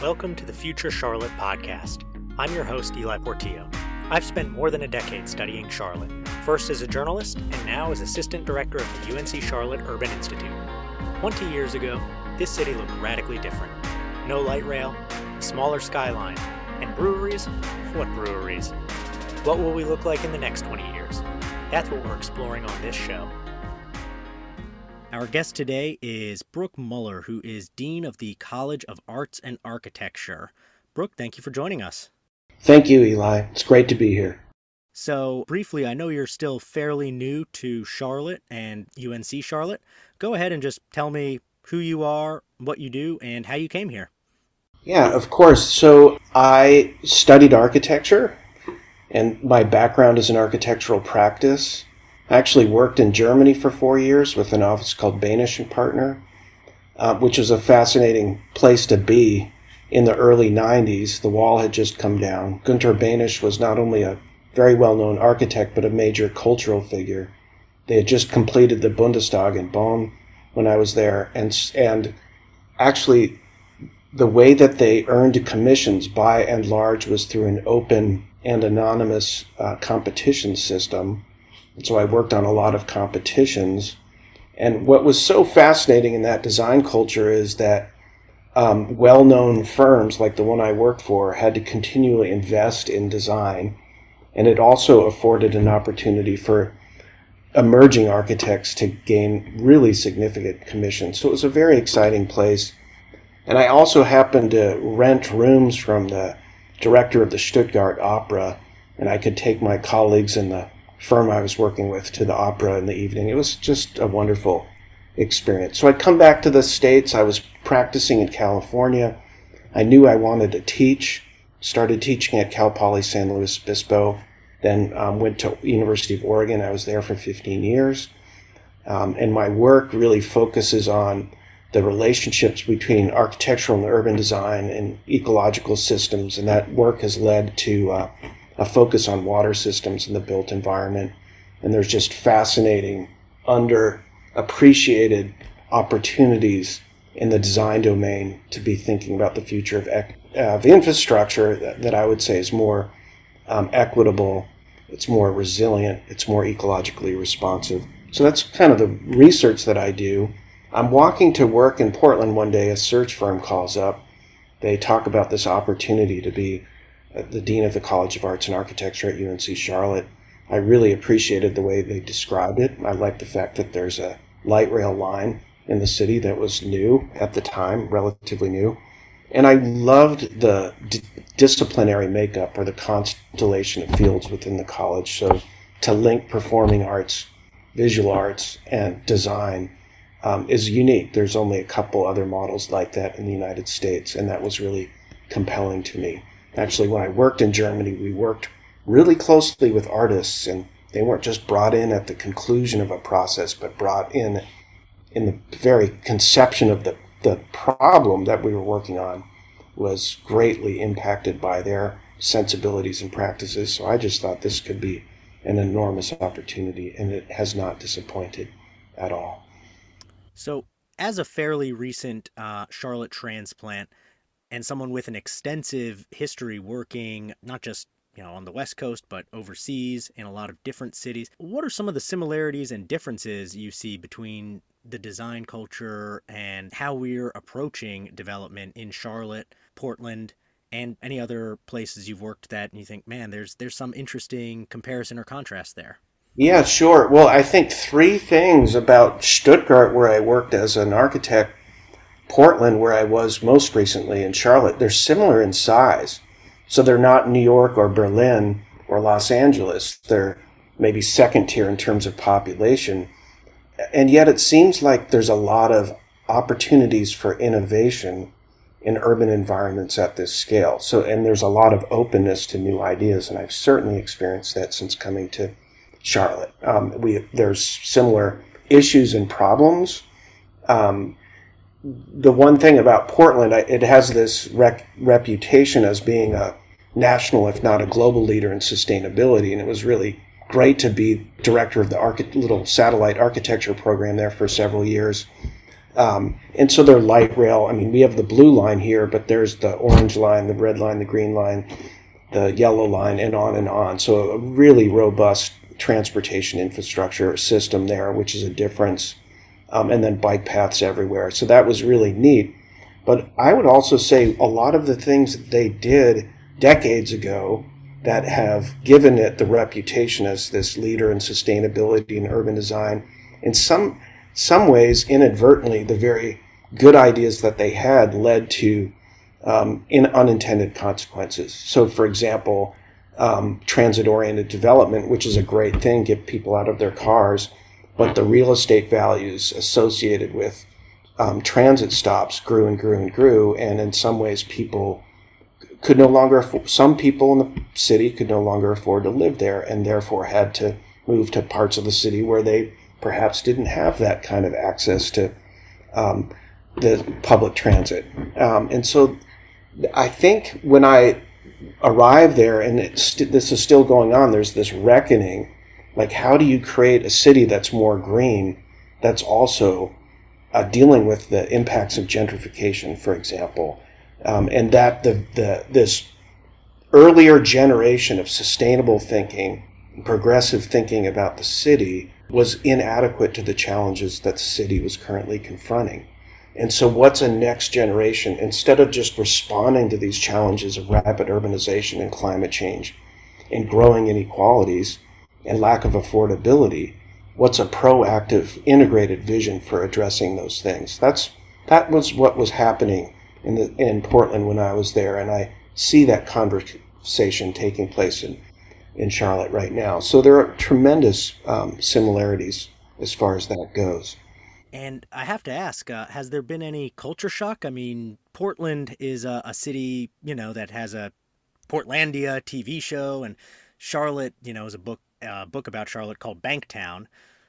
Welcome to the Future Charlotte podcast. I'm your host, Ely Portillo. I've spent more than a decade studying Charlotte, first as a journalist and now as assistant director of the UNC Charlotte Urban Institute. 20 years ago, this city looked radically different. No light rail, a smaller skyline, and breweries? What breweries? What will we look like in the next 20 years? That's what we're exploring on this show. Our guest today is Brook Muller, who is Dean of the College of Arts and Architecture. Brook, thank you for joining us. Thank you, Ely. It's great to be here. So, briefly, I know you're still fairly new to Charlotte and UNC Charlotte. Go ahead and just tell me who you are, what you do, and how you came here. Yeah, of course. So, I studied architecture, and my background is in architectural practice. I actually worked in Germany for four years with an office called Behnisch and Partner, uh, which was a fascinating place to be in the early 90s. The wall had just come down. Gunter Behnisch was not only a very well known architect, but a major cultural figure. They had just completed the Bundestag in Bonn when I was there, and, and actually, the way that they earned commissions by and large was through an open and anonymous uh, competition system so I worked on a lot of competitions. And what was so fascinating in that design culture is that um, well known firms like the one I worked for had to continually invest in design. And it also afforded an opportunity for emerging architects to gain really significant commissions. So it was a very exciting place. And I also happened to rent rooms from the director of the Stuttgart Opera, and I could take my colleagues in the firm I was working with to the opera in the evening. It was just a wonderful experience. So I'd come back to the States. I was practicing in California. I knew I wanted to teach. Started teaching at Cal Poly San Luis Obispo. Then um, went to University of Oregon. I was there for 15 years. Um, and my work really focuses on the relationships between architectural and urban design and ecological systems. And that work has led to uh, a focus on water systems in the built environment. And there's just fascinating, underappreciated opportunities in the design domain to be thinking about the future of, uh, the infrastructure that, that, I would say is more um, equitable, it's more resilient, it's more ecologically responsive. So that's kind of the research that I do. I'm walking to work in Portland one day, a search firm calls up. They talk about this opportunity to be the dean of the College of Arts and Architecture at UNC Charlotte. I really appreciated the way they described it. I like the fact that there's a light rail line in the city that was new at the time, relatively new. And I loved the d- disciplinary makeup or the constellation of fields within the college. So to link performing arts, visual arts, and design um, is unique. There's only a couple other models like that in the United States, and that was really compelling to me. Actually, when I worked in Germany, we worked really closely with artists, and they weren't just brought in at the conclusion of a process, but brought in in the very conception of the, the problem that we were working on was greatly impacted by their sensibilities and practices. So I just thought this could be an enormous opportunity, and it has not disappointed at all. So, as a fairly recent uh, Charlotte transplant, and someone with an extensive history working not just you know on the west coast but overseas in a lot of different cities what are some of the similarities and differences you see between the design culture and how we're approaching development in Charlotte, Portland, and any other places you've worked that and you think, man, there's there's some interesting comparison or contrast there. Yeah, sure. Well, I think three things about Stuttgart, where I worked as an architect, Portland, where I was most recently, in Charlotte, they're similar in size. So they're not New York or Berlin or Los Angeles. They're maybe second tier in terms of population. And yet it seems like there's a lot of opportunities for innovation in urban environments at this scale. So, and there's a lot of openness to new ideas. And I've certainly experienced that since coming to Charlotte. Um, we, there's similar issues and problems. Um, the one thing about Portland, it has this rec- reputation as being a national, if not a global leader in sustainability. And it was really great to be director of the archi- little satellite architecture program there for several years. Um, and so they're light rail. I mean, we have the blue line here, but there's the orange line, the red line, the green line, the yellow line, and on and on. So a really robust transportation infrastructure system there, which is a difference. Um, and then bike paths everywhere. So that was really neat. But I would also say a lot of the things that they did decades ago that have given it the reputation as this leader in sustainability and urban design, in some some ways, inadvertently, the very good ideas that they had led to um, in unintended consequences. So, for example, um, transit oriented development, which is a great thing, get people out of their cars, but the real estate values associated with um, transit stops grew and grew and grew, and in some ways, people could no longer afford, some people in the city could no longer afford to live there, and therefore had to move to parts of the city where they perhaps didn't have that kind of access to um, the public transit. Um, and so, I think when I arrived there, and st- this is still going on, there's this reckoning like, how do you create a city that's more green, that's also uh, dealing with the impacts of gentrification, for example, um, and that the, the this earlier generation of sustainable thinking, progressive thinking about the city was inadequate to the challenges that the city was currently confronting. And so, what's a next generation? Instead of just responding to these challenges of rapid urbanization and climate change and growing inequalities and lack of affordability, what's a proactive integrated vision for addressing those things? That's that was what was happening in the in Portland when I was there and I see that conversation taking place in in Charlotte right now. So there are tremendous um, similarities as far as that goes. And I have to ask, uh, has there been any culture shock? I mean, Portland is a, a, city, you know, that has a Portlandia TV show, and Charlotte, you know, is a book uh, book about Charlotte called Banktown.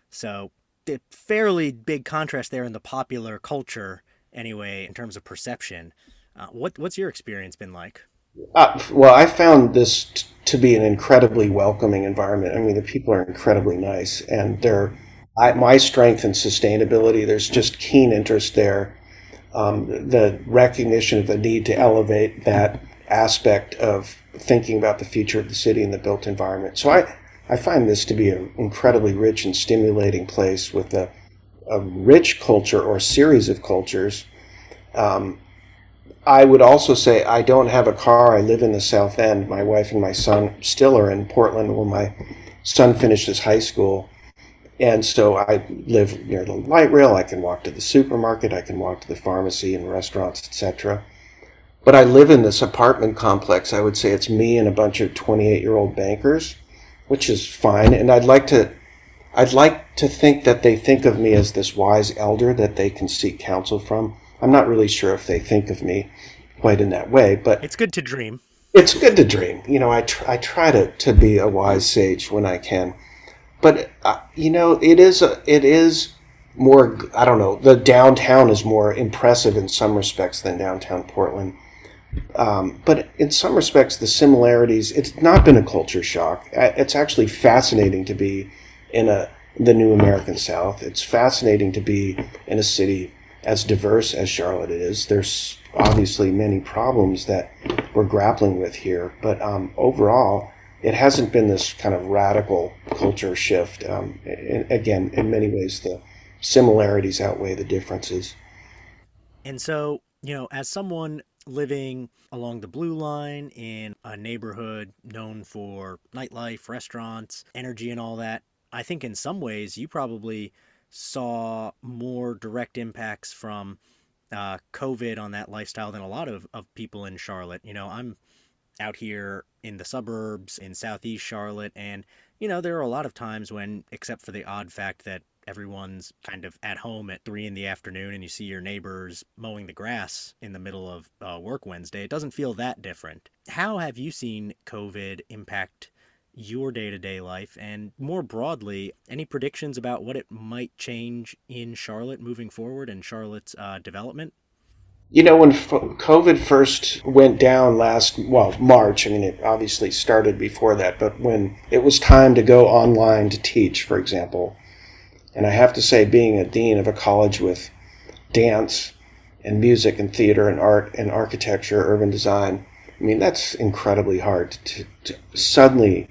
So a fairly big contrast there in the popular culture, anyway, in terms of perception. Uh, what what's your experience been like? Uh, well, I found this t- to be an incredibly welcoming environment. I mean, the people are incredibly nice, and they're I, my strength and sustainability. There's just keen interest there. Um, the recognition of the need to elevate that aspect of thinking about the future of the city and the built environment. So I, I find this to be an incredibly rich and stimulating place with a, a rich culture or series of cultures. Um, I would also say I don't have a car. I live in the South End. My wife and my son still are in Portland when my son finishes high school. And so I live near the light rail. I can walk to the supermarket. I can walk to the pharmacy and restaurants, etc. But I live in this apartment complex. I would say it's me and a bunch of 28 year old bankers which is fine. And I'd like to, I'd like to think that they think of me as this wise elder that they can seek counsel from. I'm not really sure if they think of me quite in that way, but it's good to dream. It's good to dream. You know, I tr- I try to to be a wise sage when I can, but uh, you know, it is a, it is more. I don't know. The downtown is more impressive in some respects than downtown Portland. Um, but in some respects, the similarities, it's not been a culture shock. It's actually fascinating to be in a the new American South. It's fascinating to be in a city as diverse as Charlotte is. There's obviously many problems that we're grappling with here, but um, overall, it hasn't been this kind of radical culture shift. Um, and again, in many ways, the similarities outweigh the differences. And so, you know, as someone living along the Blue Line in a neighborhood known for nightlife, restaurants, energy, and all that, I think in some ways you probably saw more direct impacts from uh, COVID on that lifestyle than a lot of, of people in Charlotte. You know, I'm out here in the suburbs in southeast Charlotte, and, you know, there are a lot of times when, except for the odd fact that everyone's kind of at home at three in the afternoon and you see your neighbors mowing the grass in the middle of uh, work Wednesday, it doesn't feel that different. How have you seen COVID impact your day to day life? And more broadly, any predictions about what it might change in Charlotte moving forward and Charlotte's uh, development? You know, when COVID first went down last, well, March, I mean, it obviously started before that, but when it was time to go online to teach, for example, and I have to say, being a dean of a college with dance and music and theater and art and architecture, urban design. I mean, that's incredibly hard to, to suddenly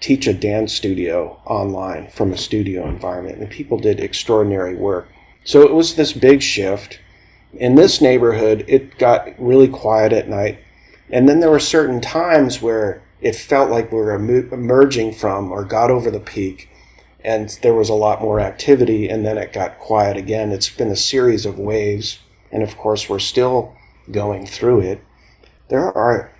teach a dance studio online from a studio environment. And people did extraordinary work. So it was this big shift. In this neighborhood, it got really quiet at night. And then there were certain times where it felt like we were emerging from or got over the peak and there was a lot more activity and then it got quiet again. It's been a series of waves and of course we're still going through it. There are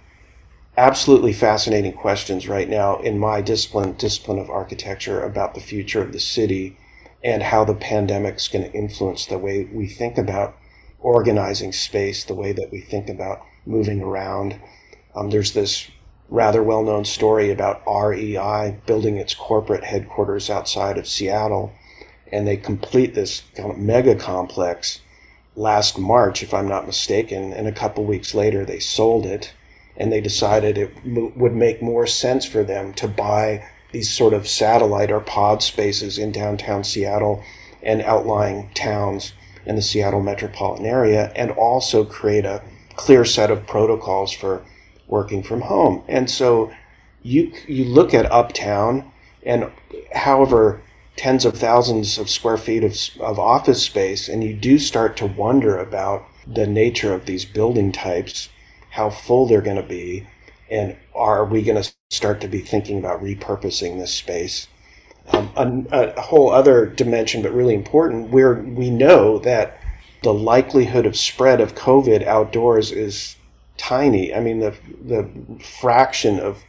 absolutely fascinating questions right now in my discipline, discipline of architecture about the future of the city and how the pandemic's going to influence the way we think about organizing space, the way that we think about moving around. Um, there's this rather well known story about REI building its corporate headquarters outside of Seattle. And they complete this kind of mega complex last March, if I'm not mistaken. And a couple weeks later, they sold it. And they decided it m- would make more sense for them to buy these sort of satellite or pod spaces in downtown Seattle and outlying towns in the Seattle metropolitan area, and also create a clear set of protocols for working from home. And so you you look at uptown and however tens of thousands of square feet of, of office space and you do start to wonder about the nature of these building types how full they're going to be and are we going to start to be thinking about repurposing this space um, a, a whole other dimension but really important where we know that the likelihood of spread of covid outdoors is tiny. I mean, the the fraction of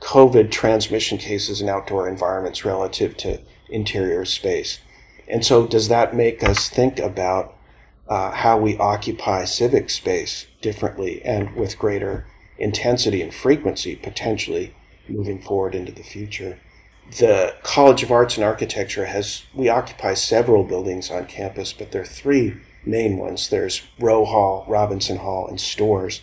COVID transmission cases in outdoor environments relative to interior space. And so, does that make us think about uh, how we occupy civic space differently and with greater intensity and frequency, potentially moving forward into the future? The College of Arts and Architecture has, we occupy several buildings on campus, but there are three main ones. There's Rowe Hall, Robinson Hall, and Storrs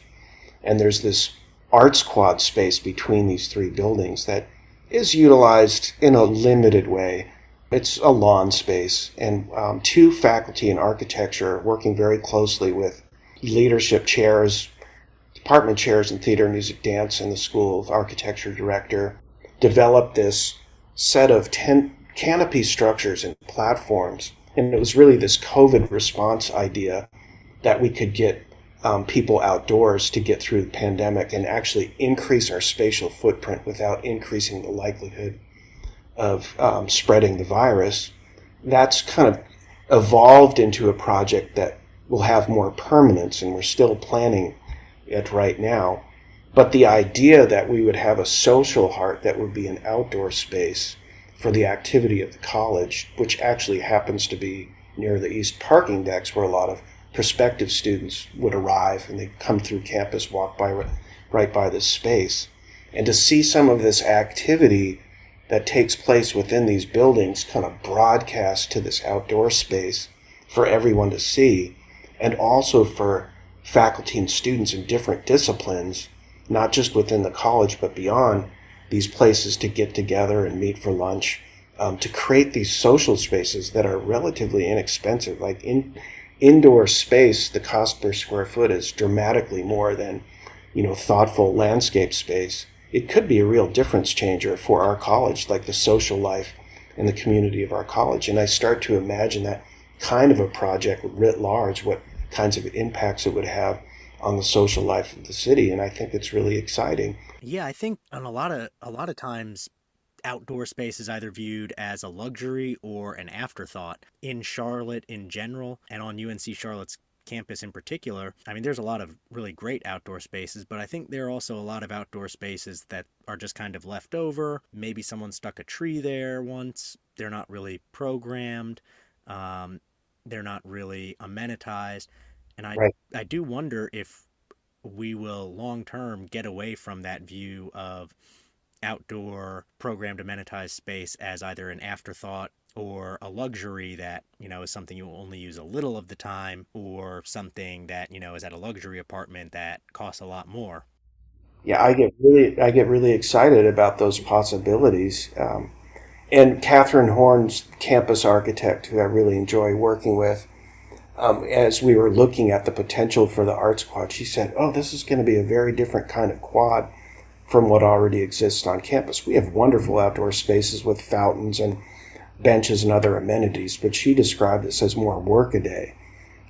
and there's this arts quad space between these three buildings that is utilized in a limited way. It's a lawn space, and um, two faculty in architecture working very closely with leadership chairs, department chairs in theater, music, dance, and the School of Architecture director developed this set of ten canopy structures and platforms. And it was really this COVID response idea that we could get um, people outdoors to get through the pandemic and actually increase our spatial footprint without increasing the likelihood of um, spreading the virus, that's kind of evolved into a project that will have more permanence, and we're still planning it right now. But the idea that we would have a social heart that would be an outdoor space for the activity of the college, which actually happens to be near the east parking decks where a lot of prospective students would arrive and they come through campus, walk by right by this space. And to see some of this activity that takes place within these buildings kind of broadcast to this outdoor space for everyone to see, and also for faculty and students in different disciplines, not just within the college but beyond, these places to get together and meet for lunch, um, to create these social spaces that are relatively inexpensive. Like in indoor space, the cost per square foot is dramatically more than, you know, thoughtful landscape space. It could be a real difference changer for our college, like the social life and the community of our college. And I start to imagine that kind of a project writ large, what kinds of impacts it would have on the social life of the city. And I think it's really exciting. Yeah, I think on a lot of a lot of times outdoor space is either viewed as a luxury or an afterthought. In Charlotte in general, and on UNC Charlotte's campus in particular, I mean, there's a lot of really great outdoor spaces, but I think there are also a lot of outdoor spaces that are just kind of left over. Maybe someone stuck a tree there once. They're not really programmed. Um, they're not really amenitized. And I, right. I do wonder if we will long term get away from that view of outdoor programmed amenitized space as either an afterthought or a luxury that you know is something you only use a little of the time or something that you know is at a luxury apartment that costs a lot more. Yeah i get really i get really excited about those possibilities um, and catherine horn's campus architect who i really enjoy working with um, as we were looking at the potential for the arts quad, she said, "Oh, this is going to be a very different kind of quad from what already exists on campus. We have wonderful outdoor spaces with fountains and benches and other amenities, but she described this as more workaday.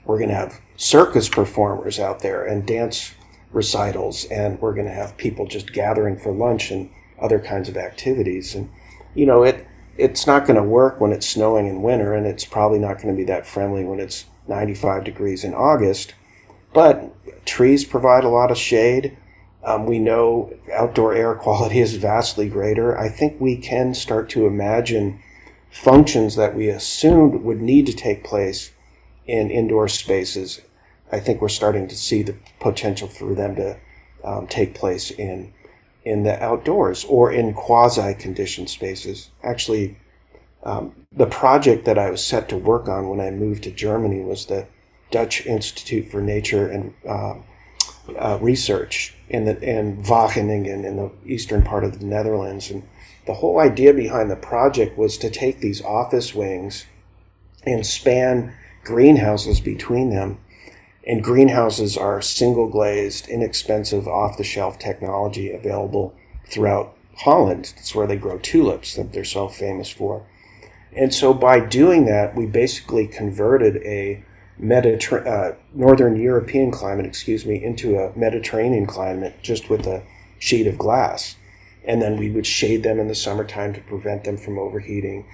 We're going to have circus performers out there and dance recitals, and we're going to have people just gathering for lunch and other kinds of activities. And you know, it it's not going to work when it's snowing in winter, and it's probably not going to be that friendly when it's 95 degrees in August. But trees provide a lot of shade. Um, we know outdoor air quality is vastly greater. I think we can start to imagine functions that we assumed would need to take place in indoor spaces. I think we're starting to see the potential for them to um, take place in in the outdoors or in quasi conditioned spaces. Actually, um, the project that I was set to work on when I moved to Germany was the Dutch Institute for Nature and uh, uh, Research in the in Wageningen in the eastern part of the Netherlands. And the whole idea behind the project was to take these office wings and span greenhouses between them. And greenhouses are single glazed, inexpensive, off the shelf technology available throughout Holland. That's where they grow tulips that they're so famous for. And so by doing that, we basically converted a Mediter- uh, northern European climate, excuse me, into a Mediterranean climate just with a sheet of glass. And then we would shade them in the summertime to prevent them from overheating.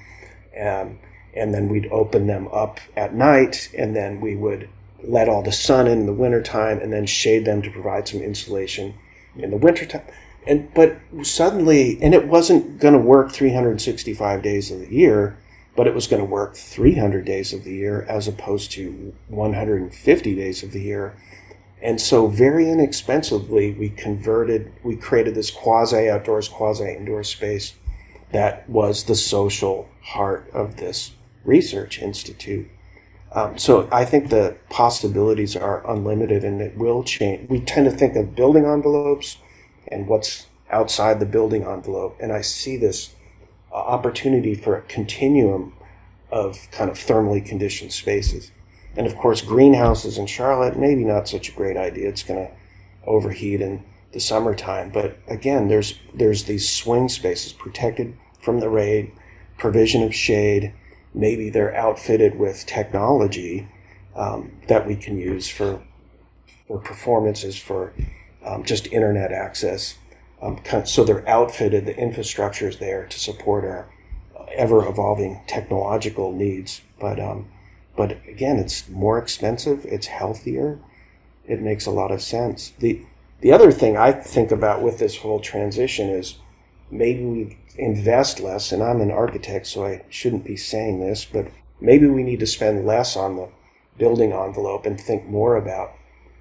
Um, and then we'd open them up at night, and then we would let all the sun in in the wintertime, and then shade them to provide some insulation in the wintertime. And but suddenly, and it wasn't going to work 365 days of the year but it was going to work 300 days of the year as opposed to 150 days of the year. And so, very inexpensively, we converted, we created this quasi outdoors, quasi indoor space that was the social heart of this research institute. Um, so, I think the possibilities are unlimited and it will change. We tend to think of building envelopes and what's outside the building envelope. And I see this opportunity for a continuum of kind of thermally conditioned spaces. And of course, greenhouses in Charlotte, maybe not such a great idea. It's going to overheat in the summertime. But again, there's, there's these swing spaces protected from the rain, provision of shade. Maybe they're outfitted with technology um, that we can use for, for performances, for um, just internet access. Um, so they're outfitted, the infrastructure is there to support our ever evolving technological needs. But, um, but again, it's more expensive, it's healthier, it makes a lot of sense. The, the other thing I think about with this whole transition is maybe we invest less, and I'm an architect, so I shouldn't be saying this, but maybe we need to spend less on the building envelope and think more about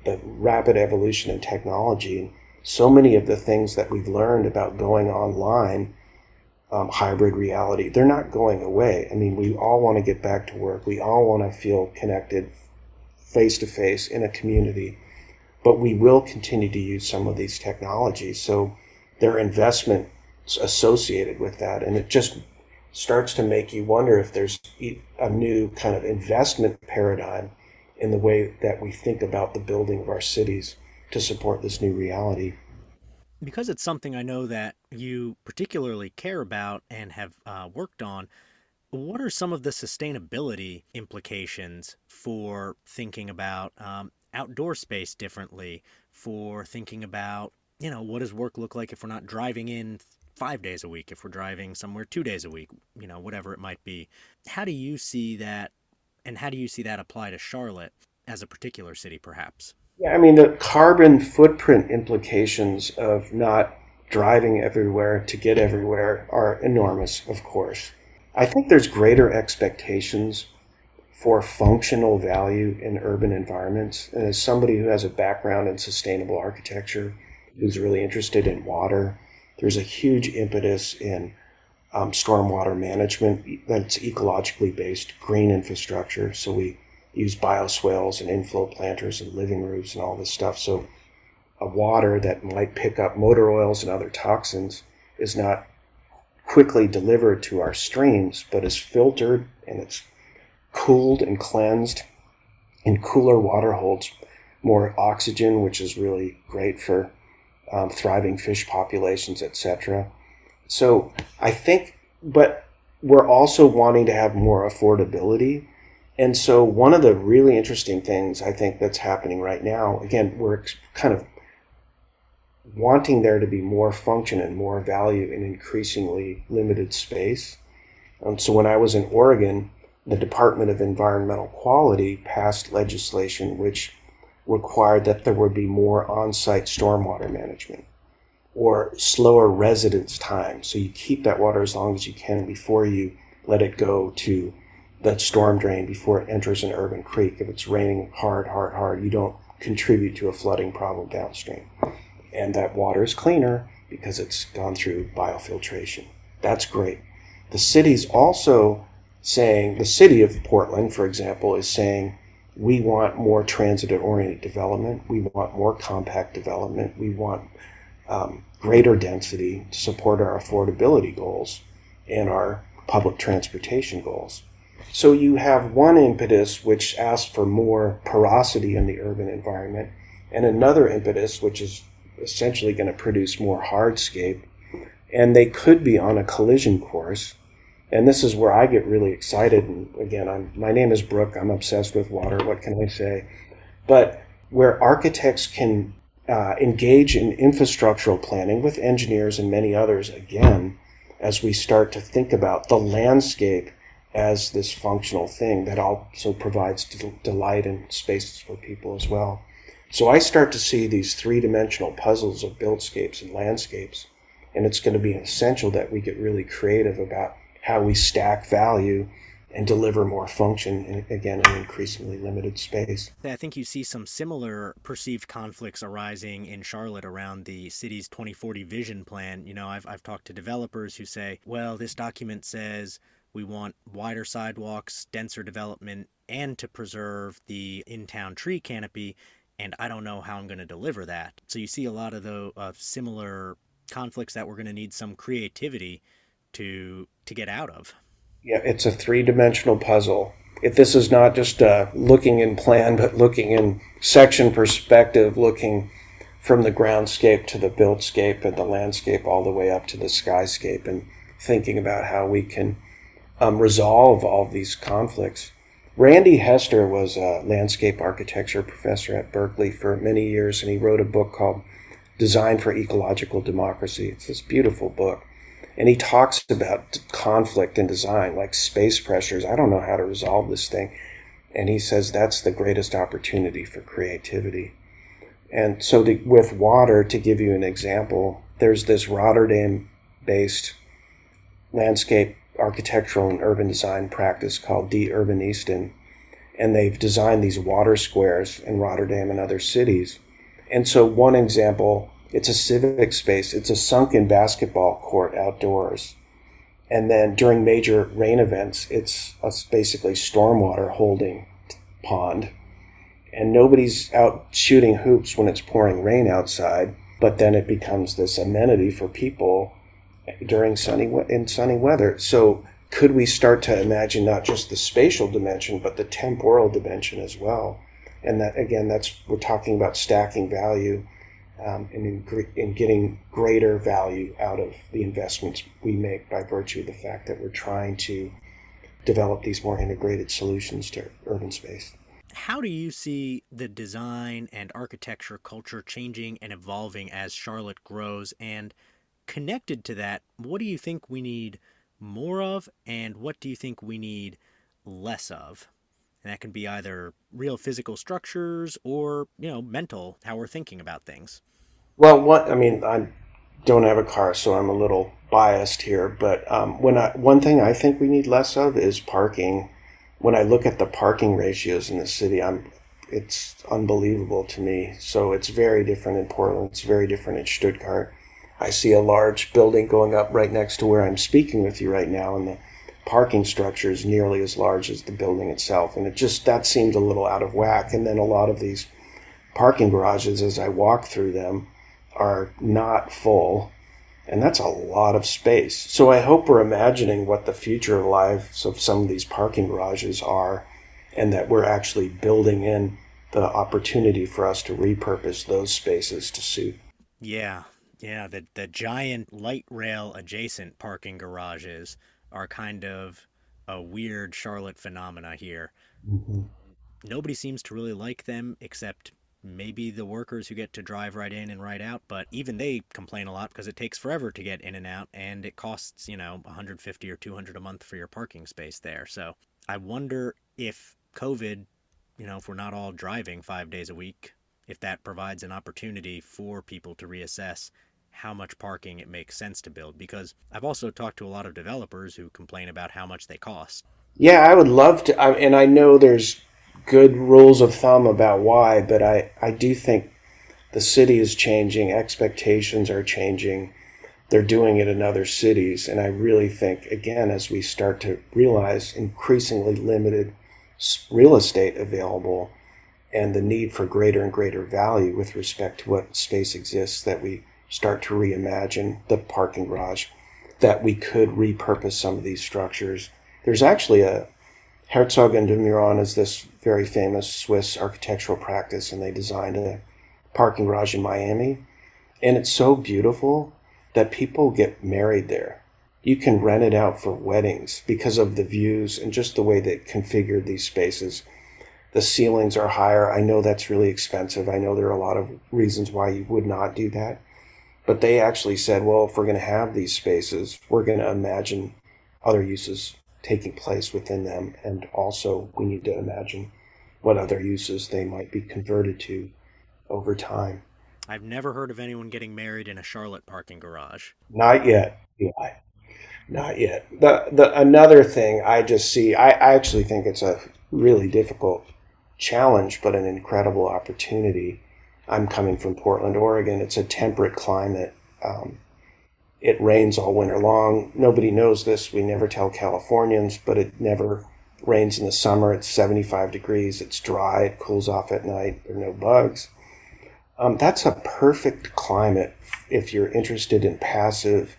the rapid evolution in technology so many of the things that we've learned about going online, um, hybrid reality, they're not going away. I mean, we all want to get back to work. We all want to feel connected face to face in a community, but we will continue to use some of these technologies. So there are investments associated with that. And it just starts to make you wonder if there's a new kind of investment paradigm in the way that we think about the building of our cities to support this new reality. Because it's something I know that you particularly care about and have uh, worked on, what are some of the sustainability implications for thinking about um, outdoor space differently, for thinking about, you know, what does work look like if we're not driving in five days a week, if we're driving somewhere two days a week, you know, whatever it might be. How do you see that, and how do you see that apply to Charlotte as a particular city, perhaps? Yeah, I mean, the carbon footprint implications of not driving everywhere to get everywhere are enormous, of course. I think there's greater expectations for functional value in urban environments. And as somebody who has a background in sustainable architecture, who's really interested in water, there's a huge impetus in um, stormwater management that's ecologically based, green infrastructure. So we use bioswales and inflow planters and living roofs and all this stuff. So a water that might pick up motor oils and other toxins is not quickly delivered to our streams, but is filtered and it's cooled and cleansed And cooler water holds more oxygen, which is really great for um, thriving fish populations, etc. So I think, but we're also wanting to have more affordability. And so one of the really interesting things I think that's happening right now, again, we're kind of wanting there to be more function and more value in increasingly limited space. Um, so when I was in Oregon, the Department of Environmental Quality passed legislation which required that there would be more on-site stormwater management or slower residence time. So you keep that water as long as you can before you let it go to the storm drain before it enters an urban creek. If it's raining hard, hard, hard, you don't contribute to a flooding problem downstream. And that water is cleaner because it's gone through biofiltration. That's great. The city's also saying, the city of Portland, for example, is saying, we want more transit oriented development. We want more compact development. We want um, greater density to support our affordability goals and our public transportation goals. So you have one impetus which asks for more porosity in the urban environment, and another impetus which is essentially going to produce more hardscape. And they could be on a collision course. And this is where I get really excited. And again, I'm, my name is Brook. I'm obsessed with water. What can I say? But where architects can uh, engage in infrastructural planning with engineers and many others again as we start to think about the landscape as this functional thing that also provides delight and spaces for people as well. So I start to see these three dimensional puzzles of buildscapes and landscapes, and it's going to be essential that we get really creative about how we stack value and deliver more function in, again in increasingly limited space. I think you see some similar perceived conflicts arising in Charlotte around the city's 2040 vision plan. You know, I've I've talked to developers who say, "Well, this document says we want wider sidewalks, denser development, and to preserve the in-town tree canopy." And I don't know how I'm going to deliver that. So you see a lot of the similar conflicts that we're going to need some creativity to to get out of. Yeah, it's a three dimensional puzzle. If this is not just uh, looking in plan, but looking in section perspective, looking from the groundscape to the buildscape and the landscape all the way up to the skyscape, and thinking about how we can um, resolve all these conflicts. Randy Hester was a landscape architecture professor at Berkeley for many years, and he wrote a book called Design for Ecological Democracy. It's this beautiful book. And he talks about conflict in design, like space pressures. I don't know how to resolve this thing. And he says that's the greatest opportunity for creativity. And so, to, with water, to give you an example, there's this Rotterdam based landscape architectural and urban design practice called De Urbanisten. And they've designed these water squares in Rotterdam and other cities. And so, one example it's a civic space. It's a sunken basketball court outdoors. And then during major rain events, it's a basically stormwater holding pond. And nobody's out shooting hoops when it's pouring rain outside, but then it becomes this amenity for people during sunny in sunny weather. So could we start to imagine not just the spatial dimension, but the temporal dimension as well? And that again, that's we're talking about stacking value um, and in, in getting greater value out of the investments we make by virtue of the fact that we're trying to develop these more integrated solutions to urban space. How do you see the design and architecture culture changing and evolving as Charlotte grows? And connected to that, what do you think we need more of, and what do you think we need less of? And that can be either real physical structures or, you know, mental, how we're thinking about things. Well, what I mean, I don't have a car, so I'm a little biased here. But um, when I, one thing I think we need less of is parking. When I look at the parking ratios in the city, I'm it's unbelievable to me. So it's very different in Portland. It's very different in Stuttgart. I see a large building going up right next to where I'm speaking with you right now, and the parking structure is nearly as large as the building itself. And it just that seemed a little out of whack. And then a lot of these parking garages, as I walk through them, are not full. And that's a lot of space. So I hope we're imagining what the future lives of some of these parking garages are and that we're actually building in the opportunity for us to repurpose those spaces to suit. Yeah, yeah. The the giant light rail adjacent parking garages are kind of a weird Charlotte phenomena here. Mm-hmm. Nobody seems to really like them except maybe the workers who get to drive right in and right out, but even they complain a lot because it takes forever to get in and out and it costs, you know, 150 or 200 a month for your parking space there. So, I wonder if COVID, you know, if we're not all driving 5 days a week, if that provides an opportunity for people to reassess how much parking it makes sense to build because I've also talked to a lot of developers who complain about how much they cost. Yeah, I would love to and I know there's good rules of thumb about why, but I, I do think the city is changing, expectations are changing. They're doing it in other cities. And I really think, again, as we start to realize increasingly limited real estate available and the need for greater and greater value with respect to what space exists, that we start to reimagine the parking garage, that we could repurpose some of these structures. There's actually a, Herzog and de Meuron is this very famous Swiss architectural practice, and they designed a parking garage in Miami. And it's so beautiful that people get married there. You can rent it out for weddings because of the views and just the way they configured these spaces. The ceilings are higher. I know that's really expensive. I know there are a lot of reasons why you would not do that. But they actually said, well, if we're going to have these spaces, we're going to imagine other uses taking place within them. And also, we need to imagine what other uses they might be converted to over time. I've never heard of anyone getting married in a Charlotte parking garage. Not yet, Ely. Not yet. The the another thing I just see, I, I actually think it's a really difficult challenge, but an incredible opportunity. I'm coming from Portland, Oregon. It's a temperate climate. Um, it rains all winter long. Nobody knows this. We never tell Californians, but it never rains in the summer. It's 75 degrees. It's dry. It cools off at night. There are no bugs. Um, that's a perfect climate if you're interested in passive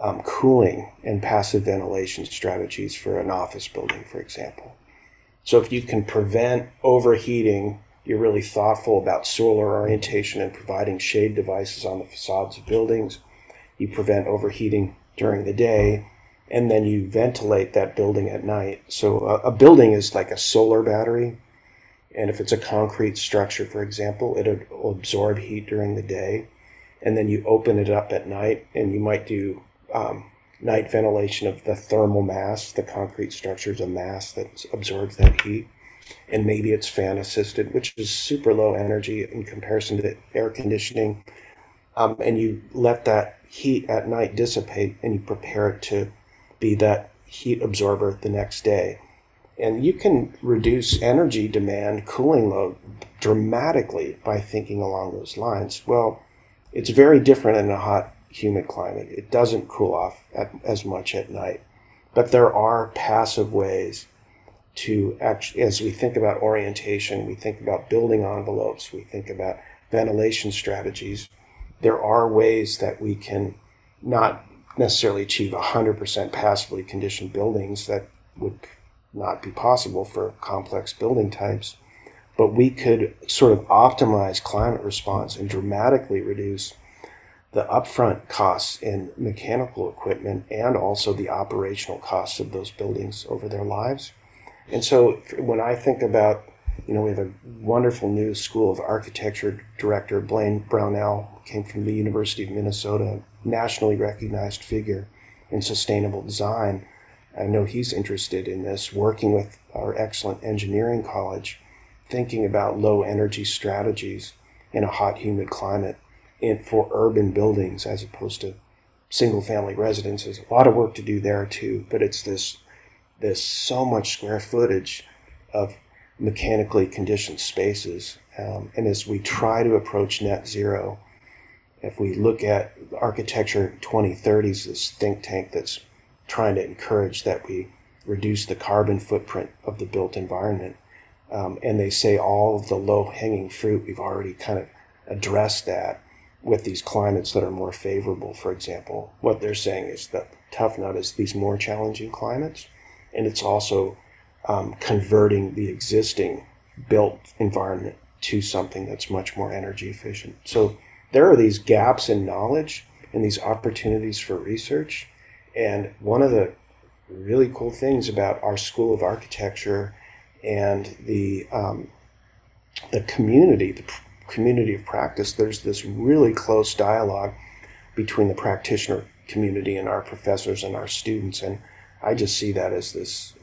um, cooling and passive ventilation strategies for an office building, for example. So if you can prevent overheating, you're really thoughtful about solar orientation and providing shade devices on the facades of buildings you prevent overheating during the day, and then you ventilate that building at night. So a, a building is like a solar battery. And if it's a concrete structure, for example, it'll absorb heat during the day. And then you open it up at night, and you might do um, night ventilation of the thermal mass. The concrete structure is a mass that absorbs that heat. And maybe it's fan assisted, which is super low energy in comparison to air conditioning. Um, and you let that heat at night dissipate and you prepare it to be that heat absorber the next day. And you can reduce energy demand, cooling load dramatically by thinking along those lines. Well, it's very different in a hot, humid climate. It doesn't cool off at, as much at night. But there are passive ways to actually, as we think about orientation, we think about building envelopes, we think about ventilation strategies there are ways that we can not necessarily achieve 100% passively conditioned buildings that would not be possible for complex building types. But we could sort of optimize climate response and dramatically reduce the upfront costs in mechanical equipment and also the operational costs of those buildings over their lives. And so when I think about you know, we have a wonderful new School of Architecture director, Blaine Brownell, came from the University of Minnesota, nationally recognized figure in sustainable design. I know he's interested in this, working with our excellent engineering college, thinking about low energy strategies in a hot, humid climate in, for urban buildings as opposed to single family residences. A lot of work to do there too, but it's this, this so much square footage of mechanically conditioned spaces. Um, and as we try to approach net zero, if we look at Architecture 2030s, this think tank that's trying to encourage that we reduce the carbon footprint of the built environment, um, and they say all of the low hanging fruit, we've already kind of addressed that with these climates that are more favorable, for example. What they're saying is that tough nut is these more challenging climates, and it's also um, converting the existing built environment to something that's much more energy efficient. So there are these gaps in knowledge and these opportunities for research. And one of the really cool things about our School of Architecture and the um, the community, the pr- community of practice, there's this really close dialogue between the practitioner community and our professors and our students. And I just see that as this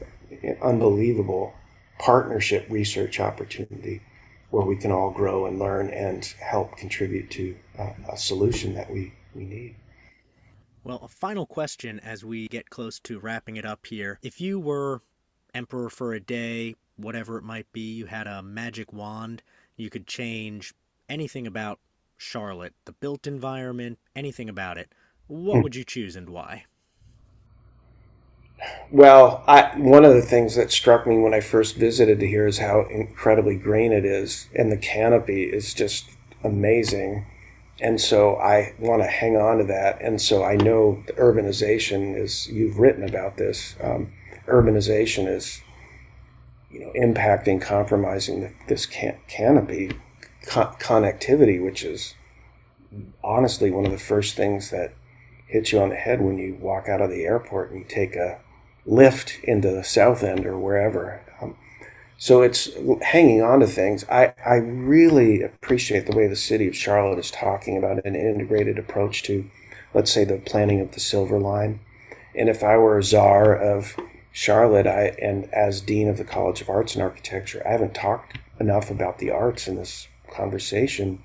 unbelievable partnership research opportunity where we can all grow and learn and help contribute to uh, a solution that we, we need. Well, a final question as we get close to wrapping it up here. If you were emperor for a day, whatever it might be, you had a magic wand, you could change anything about Charlotte, the built environment, anything about it, what hmm. would you choose and why? Well, I, one of the things that struck me when I first visited here is how incredibly green it is, and the canopy is just amazing. And so I want to hang on to that. And so I know the urbanization is, you've written about this, um, urbanization is, you know, impacting, compromising the, this can- canopy co- connectivity, which is honestly one of the first things that hits you on the head when you walk out of the airport and you take a lift into the south end or wherever. Um, so it's hanging on to things. I, I really appreciate the way the city of Charlotte is talking about an integrated approach to, let's say, the planning of the Silver Line. And if I were a czar of Charlotte, I and as dean of the College of Arts and Architecture, I haven't talked enough about the arts in this conversation,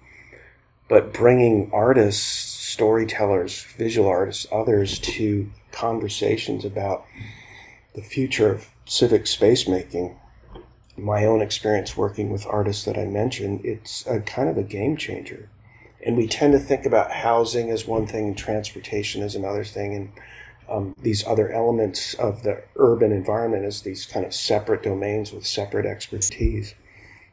but bringing artists, storytellers, visual artists, others to conversations about the future of civic space making, my own experience working with artists that I mentioned, it's a kind of a game changer. And we tend to think about housing as one thing and transportation as another thing, and um, these other elements of the urban environment as these kind of separate domains with separate expertise.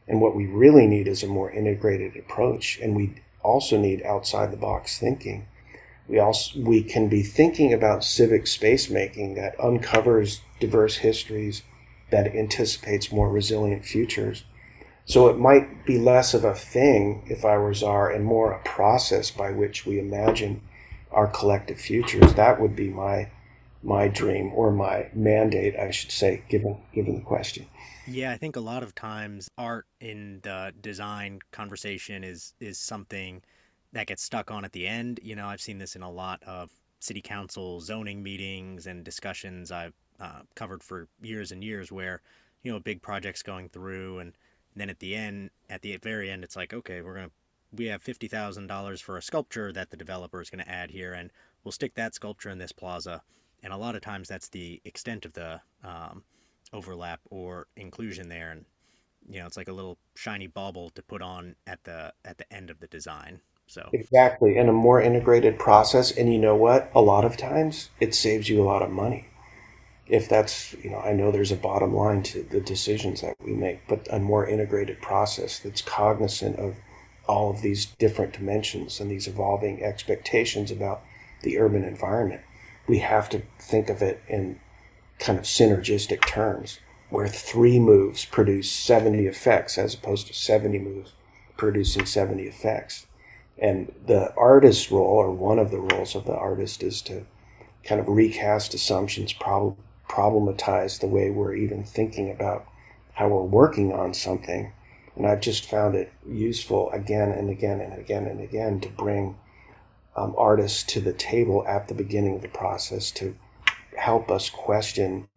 And what we really need is a more integrated approach, and we also need outside the box thinking we also we can be thinking about civic space making that uncovers diverse histories, that anticipates more resilient futures. So it might be less of a thing if I were czar and more a process by which we imagine our collective futures. That would be my my dream or my mandate, I should say, given given the question. Yeah, I think a lot of times art in the design conversation is is something that gets stuck on at the end. You know, I've seen this in a lot of city council zoning meetings and discussions I've uh, covered for years and years where, you know, big project's going through and then at the end, at the very end, it's like, okay, we're going to, we have $50,000 for a sculpture that the developer is going to add here and we'll stick that sculpture in this plaza. And a lot of times that's the extent of the um, overlap or inclusion there. And, you know, it's like a little shiny bauble to put on at the, at the end of the design. So exactly, in a more integrated process, and you know what? A lot of times it saves you a lot of money. If that's you know, I know there's a bottom line to the decisions that we make, but a more integrated process that's cognizant of all of these different dimensions and these evolving expectations about the urban environment. We have to think of it in kind of synergistic terms, where three moves produce 70 effects as opposed to 70 moves producing 70 effects and the artist's role, or one of the roles of the artist, is to kind of recast assumptions, prob- problematize the way we're even thinking about how we're working on something. And I've just found it useful again and again and again and again to bring um, artists to the table at the beginning of the process to help us question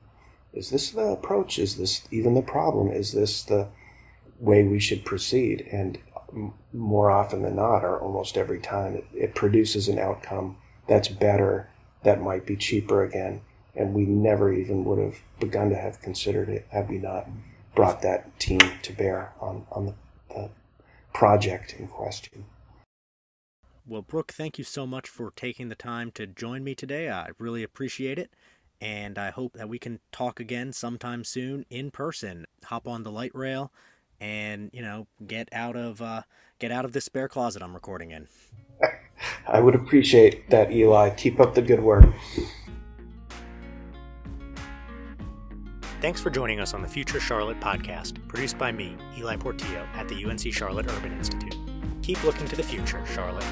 is this the approach? Is this even the problem? Is this the way we should proceed? And more often than not, or almost every time, it, it produces an outcome that's better, that might be cheaper again. And we never even would have begun to have considered it had we not brought that team to bear on, on the, the project in question. Well, Brook, thank you so much for taking the time to join me today. I really appreciate it. And I hope that we can talk again sometime soon in person. Hop on the light rail and you know get out of uh, get out of this spare closet I'm recording in. I would appreciate that, Ely. Keep up the good work. Thanks for joining us on the Future Charlotte podcast, produced by me, Ely Portillo, at the UNC Charlotte Urban Institute. Keep looking to the future, Charlotte.